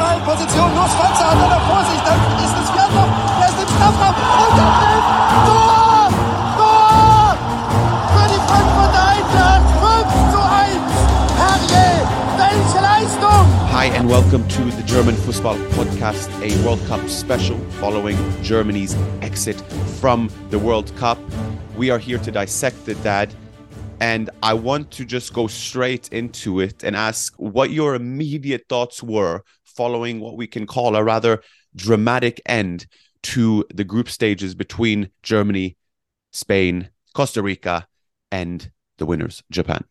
Position. Schweizer hat er vor sich. Dann ist es Fernloch. Er ist im Strafraum. Und der. Tor! Tor! Für die Frankfurter Eintracht. 5 zu 1. Herrje, welche Leistung! Hi, and welcome to the German Football Podcast, a World Cup special following Germany's exit from the World Cup. We are here to dissect the dad, and I want to just go straight into it and ask what your immediate thoughts were following what we can call a rather dramatic end to the group stages between Germany, Spain, Costa Rica, and the winners, Japan.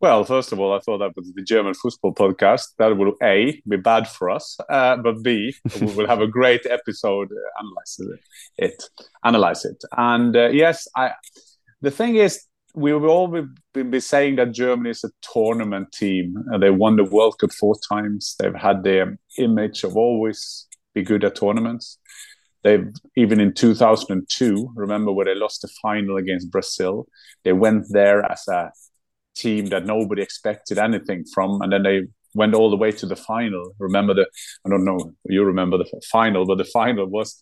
Well, first of all, I thought that was the German football podcast. That will A, be bad for us, uh, but B, we will have a great episode uh, analyze it, analyze it. And uh, yes, I. The thing is, we've all been, been saying that Germany is a tournament team. Uh, they won the World Cup four times. They've had their image of always be good at tournaments. They've even in 2002, remember where they lost the final against Brazil. They went there as a team that nobody expected anything from, and then they went all the way to the final. Remember the I don't know you remember the final, but the final was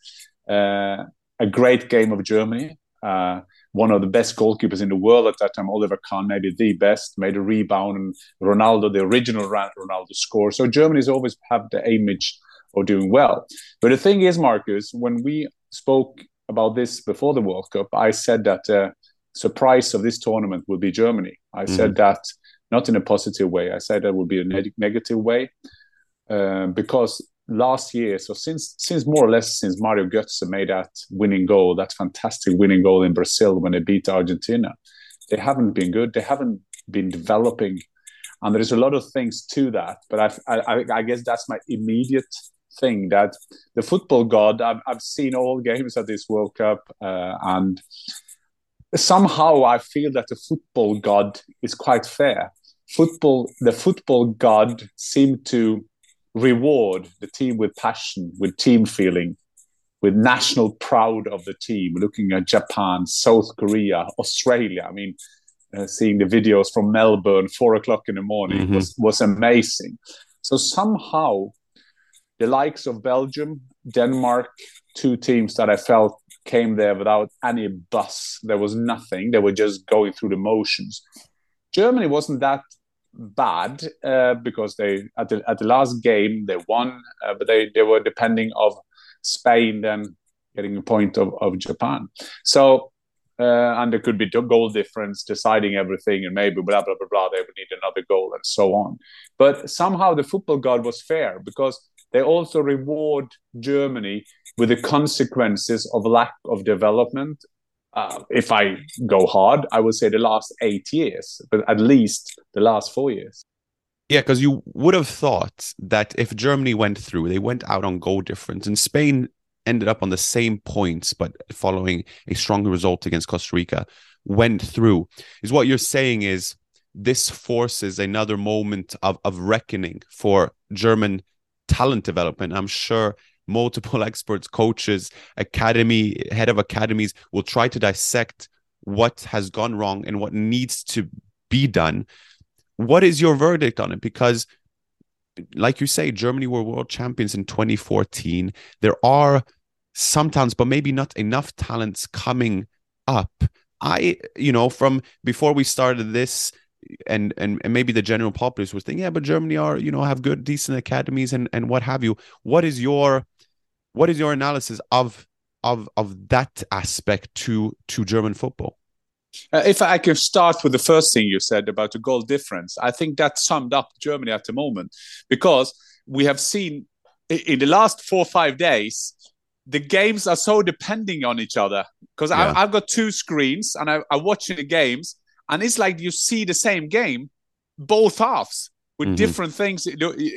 uh, a great game of Germany. Uh, one of the best goalkeepers in the world at that time, Oliver Kahn, maybe the best, made a rebound, and Ronaldo, the original Ronaldo, scored. So Germany's always have the image of doing well. But the thing is, Markus, when we spoke about this before the World Cup, I said that uh, surprise of this tournament will be Germany. I mm-hmm. said that not in a positive way. I said that would be a ne- negative way uh, because last year, so since since more or less since Mario Götze made that winning goal, that fantastic winning goal in Brazil when they beat Argentina, they haven't been good. They haven't been developing, and there's a lot of things to that. But I I, I guess that's my immediate thing that the football god I've, I've seen all games at this World Cup uh, and somehow I feel that the football god is quite fair. Football, the football god seemed to reward the team with passion, with team feeling, with national proud of the team. Looking at Japan, South Korea, Australia. I mean, uh, seeing the videos from Melbourne, four o'clock in the morning mm-hmm. was was amazing. So somehow, the likes of Belgium, Denmark, two teams that I felt came there without any bus. There was nothing. They were just going through the motions. Germany wasn't that bad uh, because they at the at the last game they won, uh, but they they were depending of Spain then getting a point of, of Japan. So uh, and there could be goal difference deciding everything, and maybe blah blah blah blah. They would need another goal and so on. But somehow the football god was fair because they also reward Germany with the consequences of lack of development. Uh, if I go hard, I would say the last eight years, but at least the last four years. Yeah, because you would have thought that if Germany went through, they went out on goal difference, and Spain ended up on the same points, but following a strong result against Costa Rica, went through. Is what you're saying is this forces another moment of, of reckoning for German talent development. I'm sure multiple experts, coaches, academy, head of academies will try to dissect what has gone wrong and what needs to be done. What is your verdict on it? Because, like you say, Germany were world champions in 2014. There are sometimes, but maybe not enough talents coming up. I, you know, from before we started this, and and and maybe the general populace was thinking, yeah, but Germany are you know have good, decent academies and and what have you. What is your what is your analysis of of of that aspect to to German football? Uh, if I can start with the first thing you said about the goal difference, I think that summed up Germany at the moment because we have seen in the last four or five days the games are so depending on each other because yeah. I've got two screens and I, I'm watching the games and it's like you see the same game, both halves with mm-hmm. different things.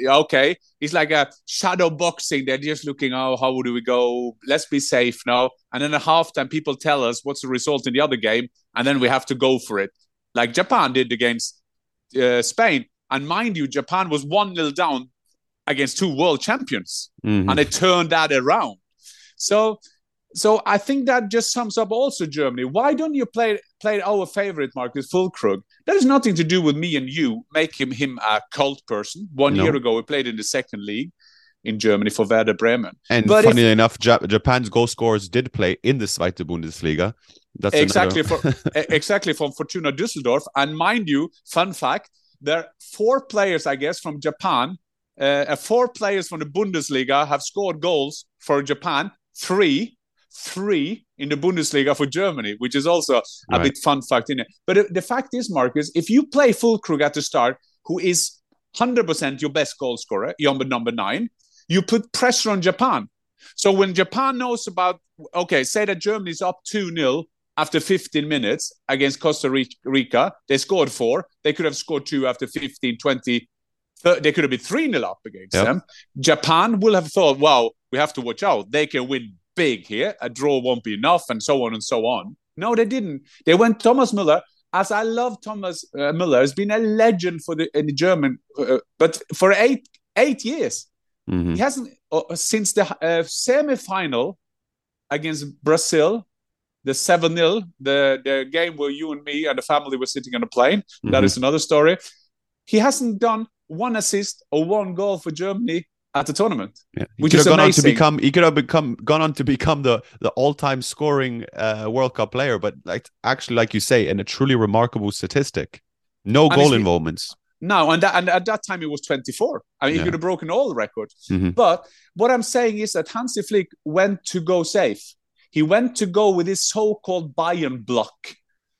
Okay, it's like a shadow boxing. They're just looking, oh, how do we go? Let's be safe now. And then at halftime, people tell us what's the result in the other game, and then we have to go for it, like Japan did against uh, Spain. And mind you, Japan was one 0 down against two world champions, mm-hmm. and they turned that around. So so I think that just sums up also Germany. Why don't you play play our favorite Markus Füllkrug? That has nothing to do with me and you making him him a cult person. One No. year ago, we played in the second league in Germany for Werder Bremen. And But if- funnily enough, Ja- Japan's goal scorers did play in the Zweite Bundesliga. That's exactly another- for exactly from Fortuna Düsseldorf. And mind you, fun fact: there are four players, I guess, from Japan. Uh, uh, four players from the Bundesliga have scored goals for Japan. Three, three in the Bundesliga for Germany, which is also a Right. bit fun fact in it. But the fact is, Markus, if you play Füllkrug at the start, who is hundred percent your best goal scorer, number number nine, you put pressure on Japan. So when Japan knows about, okay, say that Germany's up 2 0 after 15 minutes against Costa Rica, they scored four. They could have scored two after 15, 20. They could have been 3 0 up against Yep. them. Japan will have thought, wow, we have to watch out. They can win big here. A draw won't be enough, and so on and so on. No, they didn't. They went Thomas Müller. As I love Thomas uh, Müller, has been a legend for the in the German, uh, but for eight eight years, Mhm. he hasn't uh, since the uh, semi-final against Brazil, the seven 0 the the game where you and me and the family were sitting on a plane. That Mhm. is another story. He hasn't done one assist or one goal for Germany at the tournament. Yeah. He Which could have gone on to become. He could have become gone on to become the the all time scoring uh, World Cup player. But like actually, like you say, in a truly remarkable statistic, no And goal involvements. No, and, that, and at that time he was 24. I mean, he could have broken all the records. Mhm. But what I'm saying is that Hansi Flick went to go safe. He went to go with his so-called Bayern block,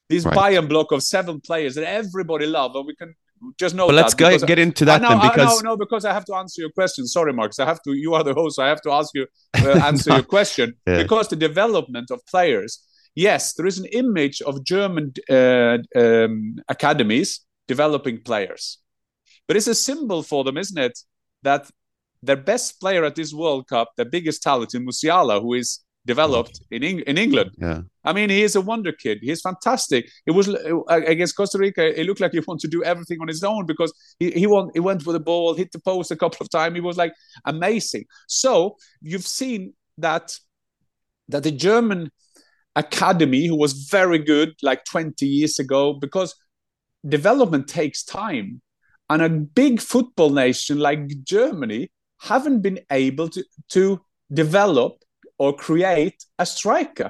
this Right. Bayern block of seven players that everybody loved, and we can just know. But let's that get, into I that I- because no, no, because I have to answer your question. Sorry, Markus. I have to. You are the host. I have to ask you uh, answer No. your question Yeah. because the development of players. Yes, there is an image of German uh, um, academies developing players, but it's a symbol for them, isn't it? That their best player at this World Cup, their biggest talent, in Musiala, who is developed in Eng- in England. yeah, I mean, he is a wonder kid. He's fantastic. It was uh, against Costa Rica. It looked like he wanted to do everything on his own because he he, won, he went for the ball, hit the post a couple of times. He was like amazing. So you've seen that that the German academy, who was very good like 20 years ago, because development takes time, and a big football nation like Germany haven't been able to to develop or create a striker.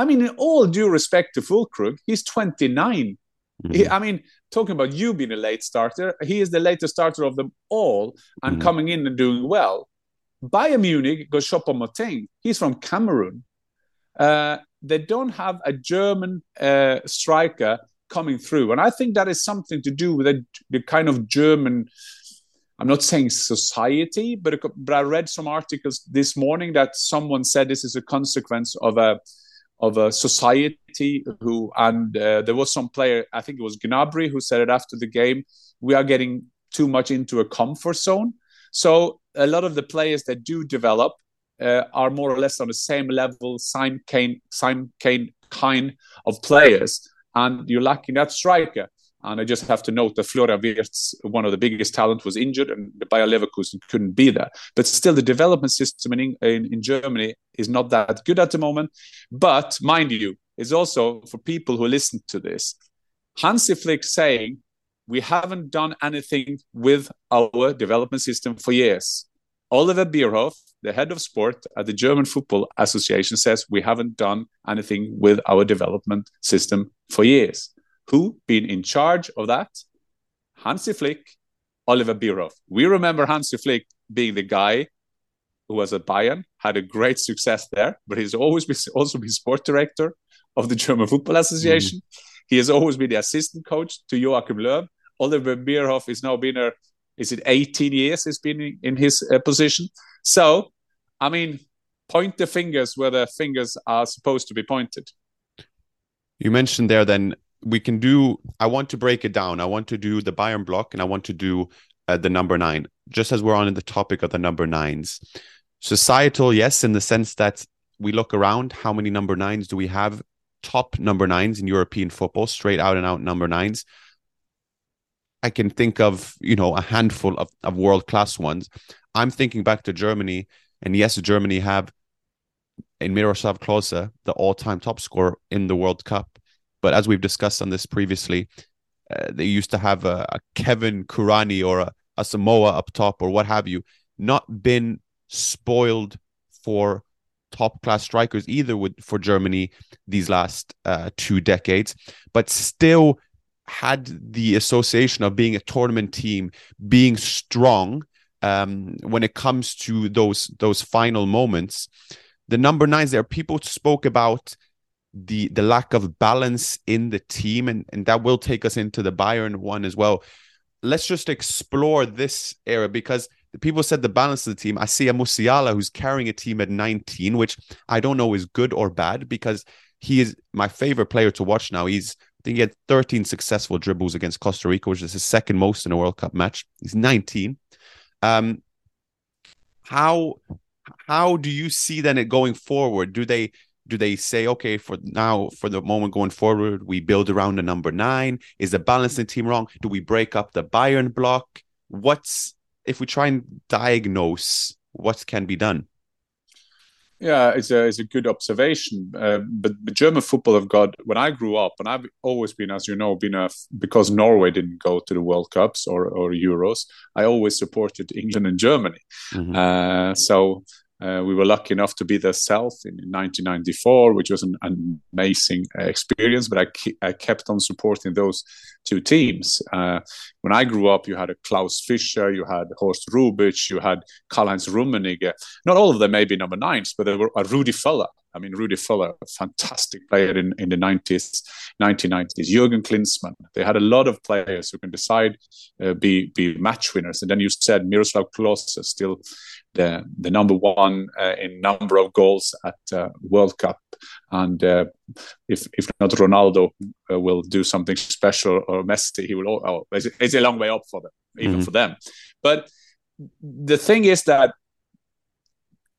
I mean, in all due respect to Füllkrug, he's 29. Mhm. He, I mean, talking about you being a late starter, he is the latest starter of them all and Mhm. coming in and doing well. Bayern Munich goes Choupo-Moting. He's from Cameroon. Uh, they don't have a German uh, striker coming through, and I think that is something to do with the, the kind of German. I'm not saying society, but, a- but I read some articles this morning that someone said this is a consequence of a of a society who and uh, there was some player i think it was gnabry who said it after the game we are getting too much into a comfort zone. So a lot of the players that do develop uh, are more or less on the same level same kind same kind of players and you're lacking that striker and I just have to note that Florian Wirtz, one of the biggest talent, was injured, and the Bayer Leverkusen couldn't be there. But still, the development system in, in, in Germany is not that good at the moment. But mind you, it's also for people who listen to this, Hansi Flick saying we haven't done anything with our development system for years. Oliver Bierhoff, the head of sport at the German Football Association, says we haven't done anything with our development system for years. Who been in charge of that? Hansi Flick, Oliver Bierhoff. We remember Hansi Flick being the guy who was at Bayern, had a great success there, but he's always been, also been sport director of the German Football Association. He has always been the assistant coach to Joachim Löw. Oliver Bierhoff is now been a, is it 18 years he's been in, in his uh, position. So, I mean, point the fingers where the fingers are supposed to be pointed. You mentioned there then we can do I want to break it down. I want to do the Bayern block and I want to do uh, the number 9 just as we're on the topic of the number 9s. Societal yes in the sense that we look around how many number 9s do we have top number 9s in European football straight out and out number 9s. I can think of, you know, a handful of, of world class ones. I'm thinking back to Germany and yes Germany have in Miroslav Klose, the all-time top scorer in the World Cup. But as we've discussed on this previously, uh, they used to have a, a Kevin Kurányi or a, a Samoa up top or what have you, not been spoiled for top class strikers either with for Germany these last uh, two decades, but still had the association of being a tournament team, being strong um, when it comes to those those final moments. The number nines there, people spoke about the the lack of balance in the team, and and that will take us into the Bayern one as well. Let's just explore this era because the people said the balance of the team. I see a Musiala who's carrying a team at 19, which I don't know is good or bad because he is my favorite player to watch now. He's I think he had 13 successful dribbles against Costa Rica, which is his second most in a World Cup match. He's 19. Um, how how do you see then it going forward? Do they do they say okay for now for the moment going forward we build around the number nine? Is the balancing team wrong? Do we break up the Bayern block? What's if we try and diagnose what can be done? Yeah, it's a it's a good observation. Uh, but, but German football have got when I grew up, and I've always been, as you know, been a because Norway didn't go to the World Cups or or Euros. I always supported England and Germany. Mm-hmm. Uh, so uh, we were lucky enough to be there south in, 1994, which was an, an amazing experience. But I, ke- I kept on supporting those two teams. Uh, when I grew up, you had a Klaus Fischer, you had Horst Hrubesch, you had Karl-Heinz Rummenigge. Not all of them maybe number nines, but there were a Rudi Völler. I mean, Rudi Völler, a fantastic player in, in the 90s, 1990s. Jürgen Klinsmann. They had a lot of players who can decide, uh, be be match winners. And then you said Miroslav Klose is still the the number one uh, in number of goals at uh, World Cup, and uh, if if not Ronaldo uh, will do something special or Messi, he will. Oh, it's, it's a long way up for them, even mm-hmm. for them. But the thing is that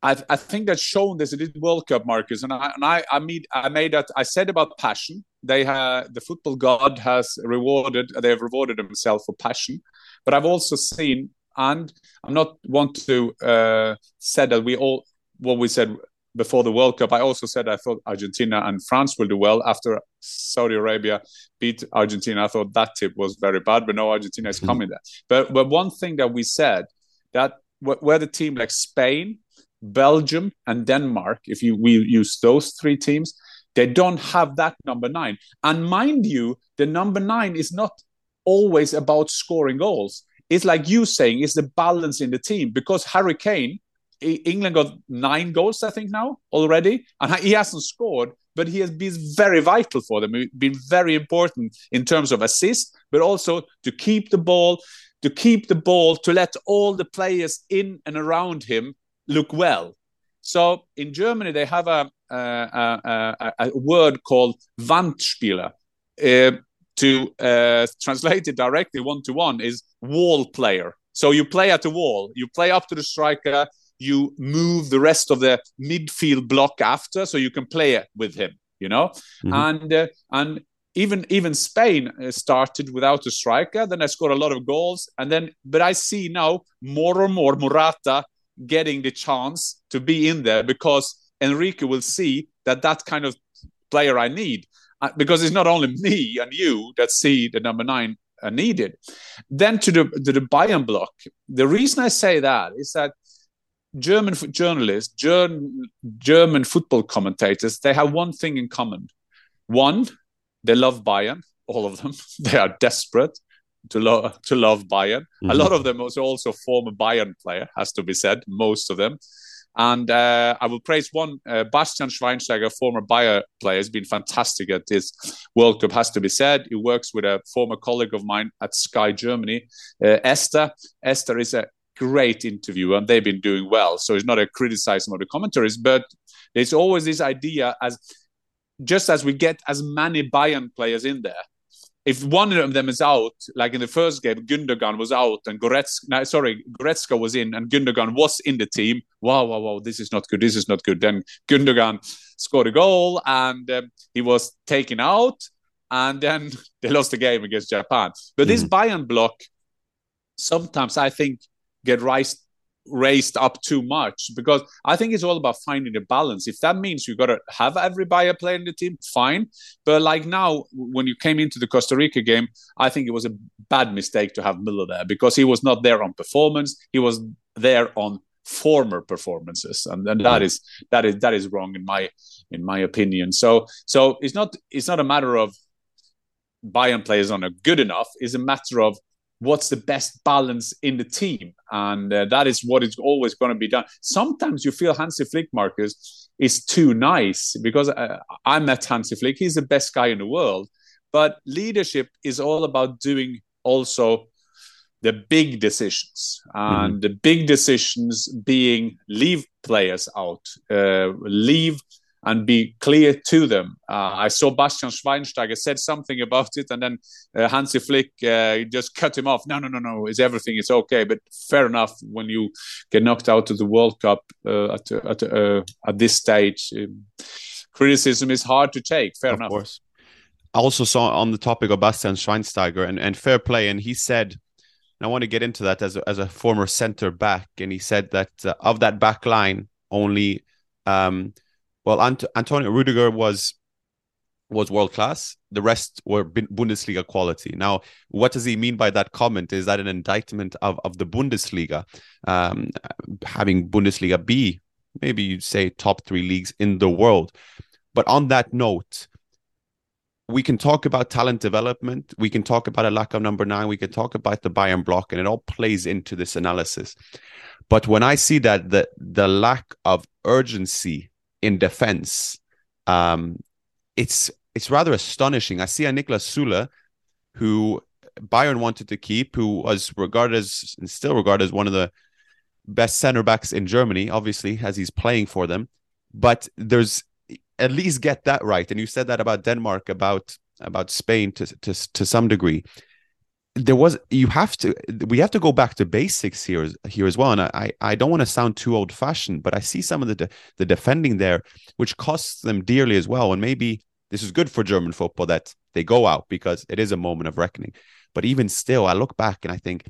I, I think that's shown this at World Cup, Markus, and I and I I mean I made that I said about passion. They have the football god has rewarded. They have rewarded themselves for passion, but I've also seen and I'm not want to uh, say that we all what we said before the World Cup. I also said I thought Argentina and France will do well after Saudi Arabia beat Argentina. I thought that tip was very bad, but no, Argentina is mm-hmm. coming there. But but one thing that we said that where the team like Spain, Belgium, and Denmark, if you we use those three teams, they don't have that number nine. And mind you, the number nine is not always about scoring goals it's like you saying, it's the balance in the team because Harry Kane, England got nine goals, I think now already, and he hasn't scored, but he has been very vital for them. been very important in terms of assist, but also to keep the ball, to keep the ball, to let all the players in and around him look well. So in Germany, they have a, a, a, a word called Wandspieler. Uh, to uh, translate it directly one to one is wall player. So you play at the wall, you play up to the striker, you move the rest of the midfield block after, so you can play it with him. You know, mm-hmm. and uh, and even even Spain uh, started without a striker. Then I scored a lot of goals, and then but I see now more and more Morata getting the chance to be in there because Enrique will see that that kind of player I need uh, because it's not only me and you that see the number nine are needed. Then to the to the Bayern block. The reason I say that is that German journalists, German football commentators, they have one thing in common. One, they love Bayern, all of them. they are desperate to love to love Bayern. Mm-hmm. A lot of them was also former Bayern player, has to be said. Most of them, and uh, I will praise one, uh, Bastian Schweinsteiger, former Bayer player, has been fantastic at this World Cup, has to be said. He works with a former colleague of mine at Sky Germany, uh, Esther. Esther is a great interviewer, and they've been doing well. So it's not a criticism of the commentaries, but there's always this idea as just as we get as many Bayern players in there, if one of them is out, like in the first game, Gundogan was out and Goretzka, no, sorry, Goretzka was in and Gundogan was in the team. Wow, wow, wow, this is not good. This is not good. Then Gundogan scored a goal and um, he was taken out, and then they lost the game against Japan. But mm. this Bayern block, sometimes I think get raised raised up too much because I think it's all about finding a balance. If that means you got to have every Bayer player in the team, fine. But like now, when you came into the Costa Rica game, I think it was a bad mistake to have Müller there because he was not there on performance. He was there on former performances, and, and that is that is that is wrong in my in my opinion. So so it's not it's not a matter of Bayern players are not good enough. It's a matter of what's the best balance in the team. And uh, that is what is always going to be done. Sometimes you feel hansi flick markus is too nice because uh, i met hansi flick. He's the best guy in the world. But leadership is all about doing also the big decisions. And mm-hmm. the big decisions being leave players out uh, leave and be clear to them. Uh, I saw Bastian Schweinsteiger said something about it, and then uh, Hansi Flick uh, just cut him off. No, no, no, no. It's everything. It's okay. But fair enough. When you get knocked out of the World Cup uh, at at uh, at this stage, um, criticism is hard to take. Fair of enough. Course. I also saw on the topic of Bastian Schweinsteiger and, and fair play, and he said. And I want to get into that as a, as a former center back, and he said that uh, of that back line, only um, well, Ant- Antonio Rudiger was was world class. The rest were Bundesliga quality. Now, what does he mean by that comment? Is that an indictment of, of the Bundesliga, um, having Bundesliga be maybe you'd say top three leagues in the world? But on that note, we can talk about talent development. We can talk about a lack of number nine. We can talk about the Bayern block, and it all plays into this analysis. But when I see that the the lack of urgency in defense. Um, it's it's rather astonishing. I see a Niklas Süle, who Bayern wanted to keep, who was regarded as and still regarded as one of the best center backs in Germany, obviously, as he's playing for them. But there's at least get that right. And you said that about Denmark, about about Spain to to to some degree there was you have to we have to go back to basics here here as well. And i i don't want to sound too old fashioned but i see some of the de- the defending there which costs them dearly as well. And maybe this is good for german football that they go out because it is a moment of reckoning. But even still i look back and i think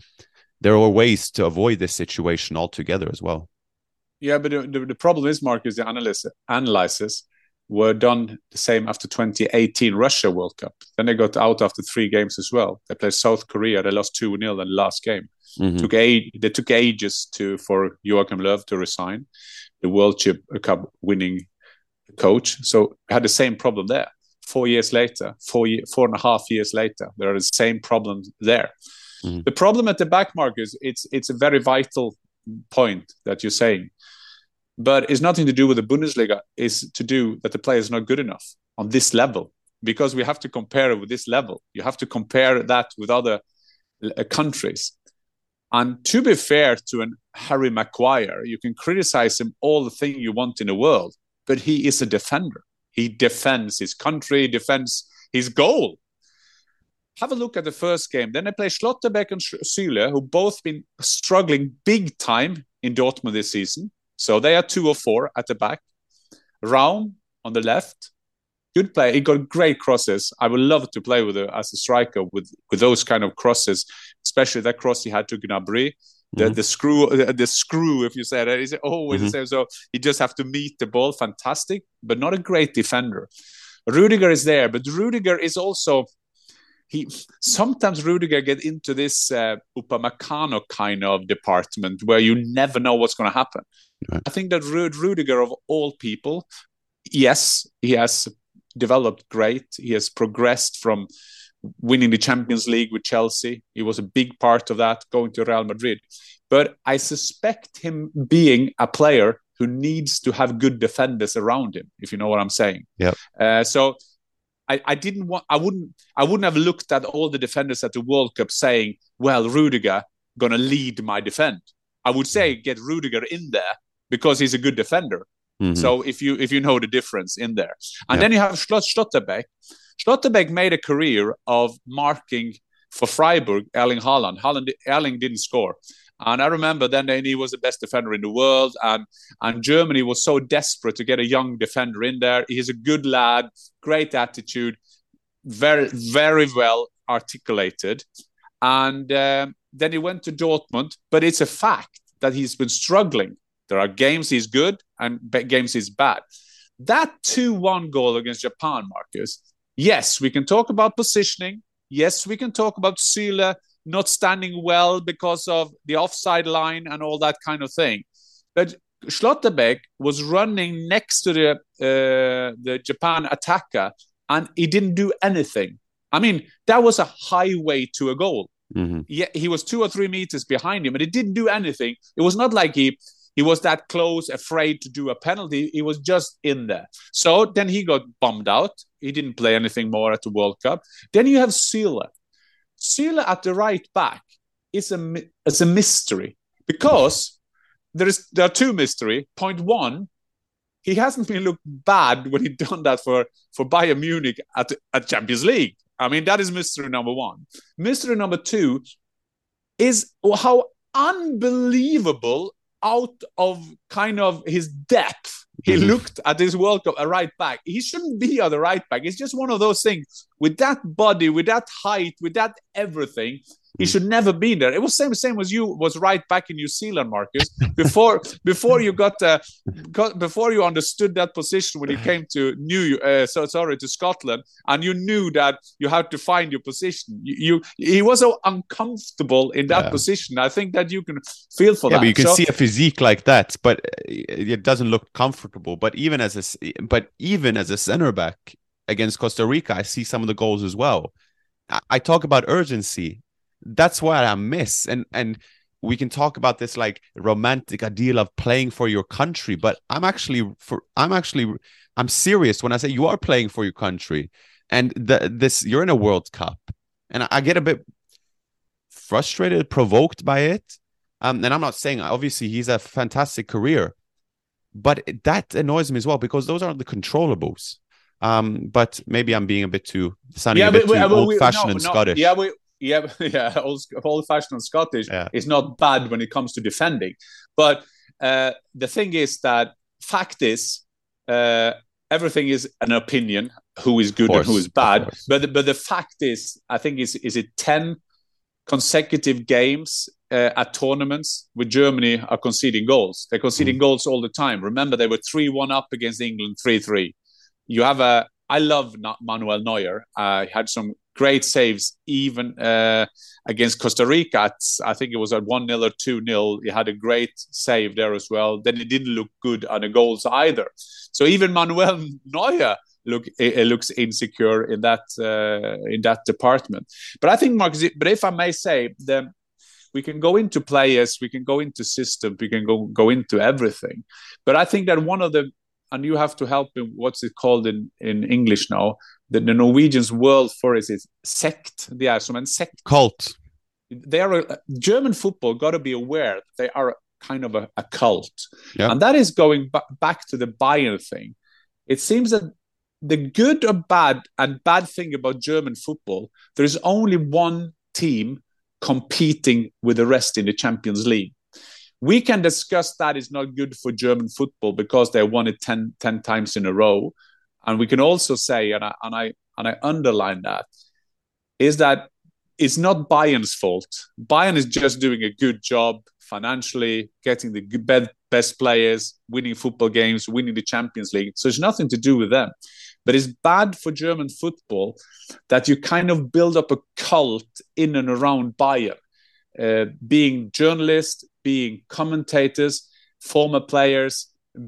there are ways to avoid this situation altogether as well. Yeah but the, the problem is Markus the analysis analysis were done the same after 2018 Russia World Cup. Then they got out after three games as well. They played South Korea. They lost 2 0 in the last game. Mm-hmm. Took a, they took ages to for Joachim Löw to resign, the World Cup winning coach. So had the same problem there. Four years later, four, year, four and a half years later, there are the same problems there. Mm-hmm. The problem at the back Markus it's it's a very vital point that you're saying but it's nothing to do with the Bundesliga. It's to do that the player is not good enough on this level because we have to compare it with this level. You have to compare that with other uh, countries. And to be fair to an Harry Maguire, you can criticize him all the thing you want in the world, but he is a defender. He defends his country, defends his goal. Have a look at the first game. Then they play Schlotterbeck and Süle, who both been struggling big time in Dortmund this season. So they are two or four at the back. Raum on the left, good play. He got great crosses. I would love to play with a, as a striker with with those kind of crosses, especially that cross he had to Gnabry. The, mm-hmm. the screw the screw if you say that is always mm-hmm. the same so he just have to meet the ball fantastic but not a great defender Rudiger is there but Rudiger is also he sometimes Rudiger get into this uh, Upamecano kind of department where you never know what's going to happen. Right. I think that Rud Rudiger of all people, yes, he has developed great. He has progressed from winning the Champions League with Chelsea. He was a big part of that, going to Real Madrid. But I suspect him being a player who needs to have good defenders around him, if you know what I'm saying. Yeah. Uh, so I, I didn't want I wouldn't I wouldn't have looked at all the defenders at the World Cup saying, well, Rudiger gonna lead my defend. I would say get Rudiger in there because he's a good defender. Mm-hmm. So if you if you know the difference in there, and then you have Schlotterbeck. Schlotterbeck made a career of marking for Freiburg Erling Haaland. Haaland Erling didn't score, and I remember then he was the best defender in the world, and and Germany was so desperate to get a young defender in there. He's a good lad, great attitude, very very well articulated, and um, then he went to Dortmund. But it's a fact that he's been struggling. There are games he's good and games he's bad. That 2 1 goal against Japan, Markus, yes, we can talk about positioning. Yes, we can talk about Süle not standing well because of the offside line and all that kind of thing. But Schlotterbeck was running next to the uh, the Japan attacker, and he didn't do anything. I mean, that was a highway to a goal. Mm-hmm. Yeah, he was two or three meters behind him, and he didn't do anything. It was not like he he was that close, afraid to do a penalty. He was just in there. So then he got bummed out. He didn't play anything more at the World Cup. Then you have Süle. Süle at the right back is a is a mystery because there is there are two mystery. Point one, he hasn't been looked bad when he done that for for Bayern Munich at at Champions League. I mean that is mystery number one. Mystery number two is how unbelievable out of kind of his depth he mm-hmm. looked at his World Cup a right back. He shouldn't be on the right back. It's just one of those things with that body, with that height, with that everything. He should never be there. It was same same as you was right back in New Zealand, Markus. Before before you got, uh, got before you understood that position when you came to New uh, so sorry to Scotland, and you knew that you had to find your position. You, you he was so uncomfortable in that yeah. position. I think that you can feel for yeah, that. But you can so, see a physique like that, but it doesn't look comfortable. But even as a but even as a center back against Costa Rica, I see some of the goals as well. I talk about urgency that's what I miss. And and we can talk about this like romantic ideal of playing for your country, but I'm actually for I'm actually I'm serious when I say you are playing for your country, and the, this you're in a World Cup, and I, get a bit frustrated, provoked by it. Um, and I'm not saying obviously he's a fantastic career, but that annoys me as well because those aren't the controllables. Um, but maybe I'm being a bit too sunny, yeah, a bit but, too old-fashioned no, and no, Scottish. Yeah, we yeah, yeah, old, old fashioned Scottish yeah. is not bad when it comes to defending. But uh, the thing is that fact is, uh, everything is an opinion. Who is good course, and who is bad? But the, but the fact is, I think is is it ten consecutive games uh, at tournaments with Germany are conceding goals. They're conceding mm. goals all the time. Remember, they were three one up against England, three three. You have a I love Manuel Neuer. Uh, he had some great saves even uh, against Costa Rica. I think it was at 1 0 or 2 0. He had a great save there as well. Then he didn't look good on the goals either. So even Manuel Neuer look it looks insecure in that uh, in that department. But I think Markus, but if I may say, the we can go into players, we can go into system, we can go go into everything. But I think that one of the and you have to help in what's it called in, in English now. The, the Norwegians' world for it is sect. They are some sect. Cult. They are a, German football. Got to be aware they are kind of a, a cult, yeah. and that is going b- back to the Bayern thing. It seems that the good or bad and bad thing about German football, there is only one team competing with the rest in the Champions League we can discuss that is not good for German football because they won it 10, 10 times in a row. And we can also say, and I, and I, and I underline that, is that it's not Bayern's fault. Bayern is just doing a good job financially, getting the best players, winning football games, winning the Champions League. So it's nothing to do with them. But it's bad for German football that you kind of build up a cult in and around Bayern. Uh, being journalists, being commentators, former players,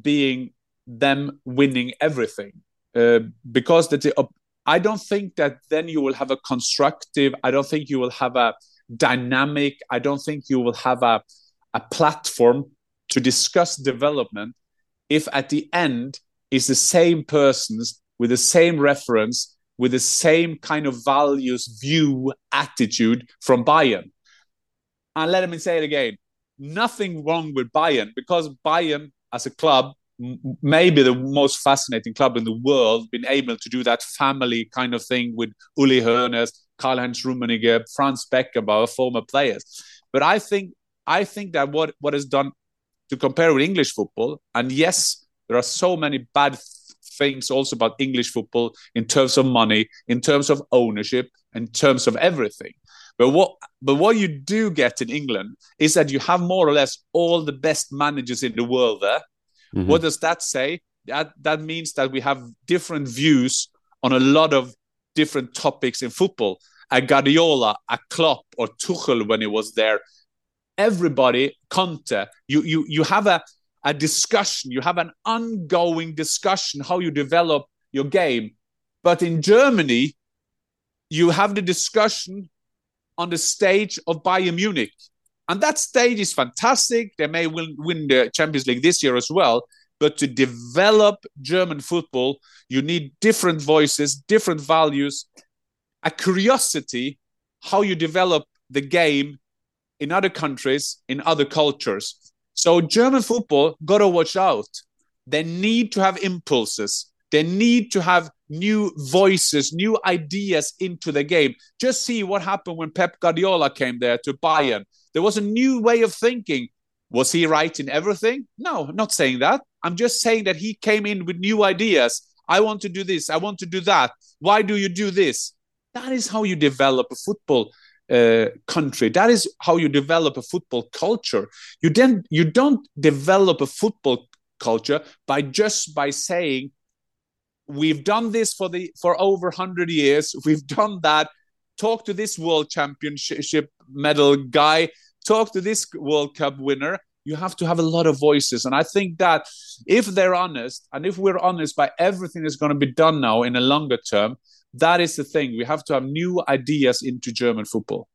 being them winning everything. Uh, because that I don't think that then you will have a constructive. I don't think you will have a dynamic. I don't think you will have a a platform to discuss development if at the end is the same persons with the same reference with the same kind of values view attitude from Bayern. And let me say it again nothing wrong with Bayern because Bayern as a club maybe the most fascinating club in the world, been able to do that family kind of thing with Uli Hoeneß, Karl-Heinz Rummenigge, Franz Beckenbauer, former players. But I think I think that what what is done to compare with English football, and yes, there are so many bad things also about English football in terms of money, in terms of ownership, in terms of everything. But what but what you do get in England is that you have more or less all the best managers in the world there. Mm-hmm. What does that say? That that means that we have different views on a lot of different topics in football. A Guardiola, a Klopp, or Tuchel when he was there. Everybody, Conte, you you you have a a discussion. You have an ongoing discussion how you develop your game. But in Germany, you have the discussion on the stage of Bayern Munich. And that stage is fantastic. They may win, win the Champions League this year as well. But to develop German football, you need different voices, different values, a curiosity how you develop the game in other countries, in other cultures. So German football got to watch out. They need to have impulses. They need to have new voices, new ideas into the game. Just see what happened when Pep Guardiola came there to Bayern. There was a new way of thinking. Was he right in everything? No, not saying that. I'm just saying that he came in with new ideas. I want to do this. I want to do that. Why do you do this? That is how you develop a football uh, country. That is how you develop a football culture. You then you don't develop a football culture by just by saying we've done this for the for over 100 years. We've done that. Talk to this world championship medal guy. Talk to this world cup winner. You have to have a lot of voices. And i think that if they're honest and if we're honest by everything that's going to be done now in a longer term that is the thing. We have to have new ideas into german football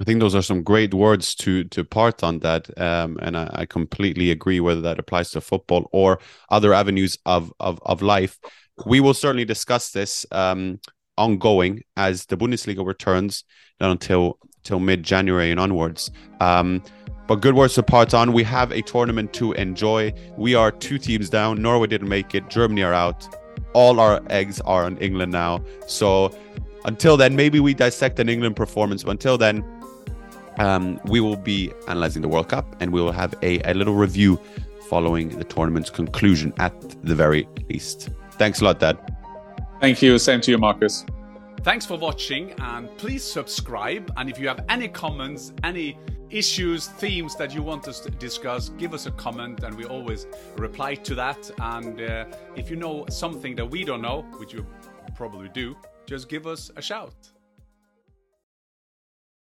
I think those are some great words to to part on that, um, and I, I, completely agree. Whether that applies to football or other avenues of of, of life, we will certainly discuss this um, ongoing as the Bundesliga returns, until till mid January and onwards. Um, but good words to part on. We have a tournament to enjoy. We are two teams down. Norway didn't make it. Germany are out. All our eggs are on England now. So until then, maybe we dissect an England performance. But until then um, we will be analyzing the World Cup and we will have a, a little review following the tournament's conclusion at the very least. Thanks a lot, Dad. Thank you. Same to you, Markus. Thanks for watching and please subscribe. And if you have any comments, any issues, themes that you want us to discuss, give us a comment and we always reply to that. And uh, if you know something that we don't know, which you probably do, just give us a shout.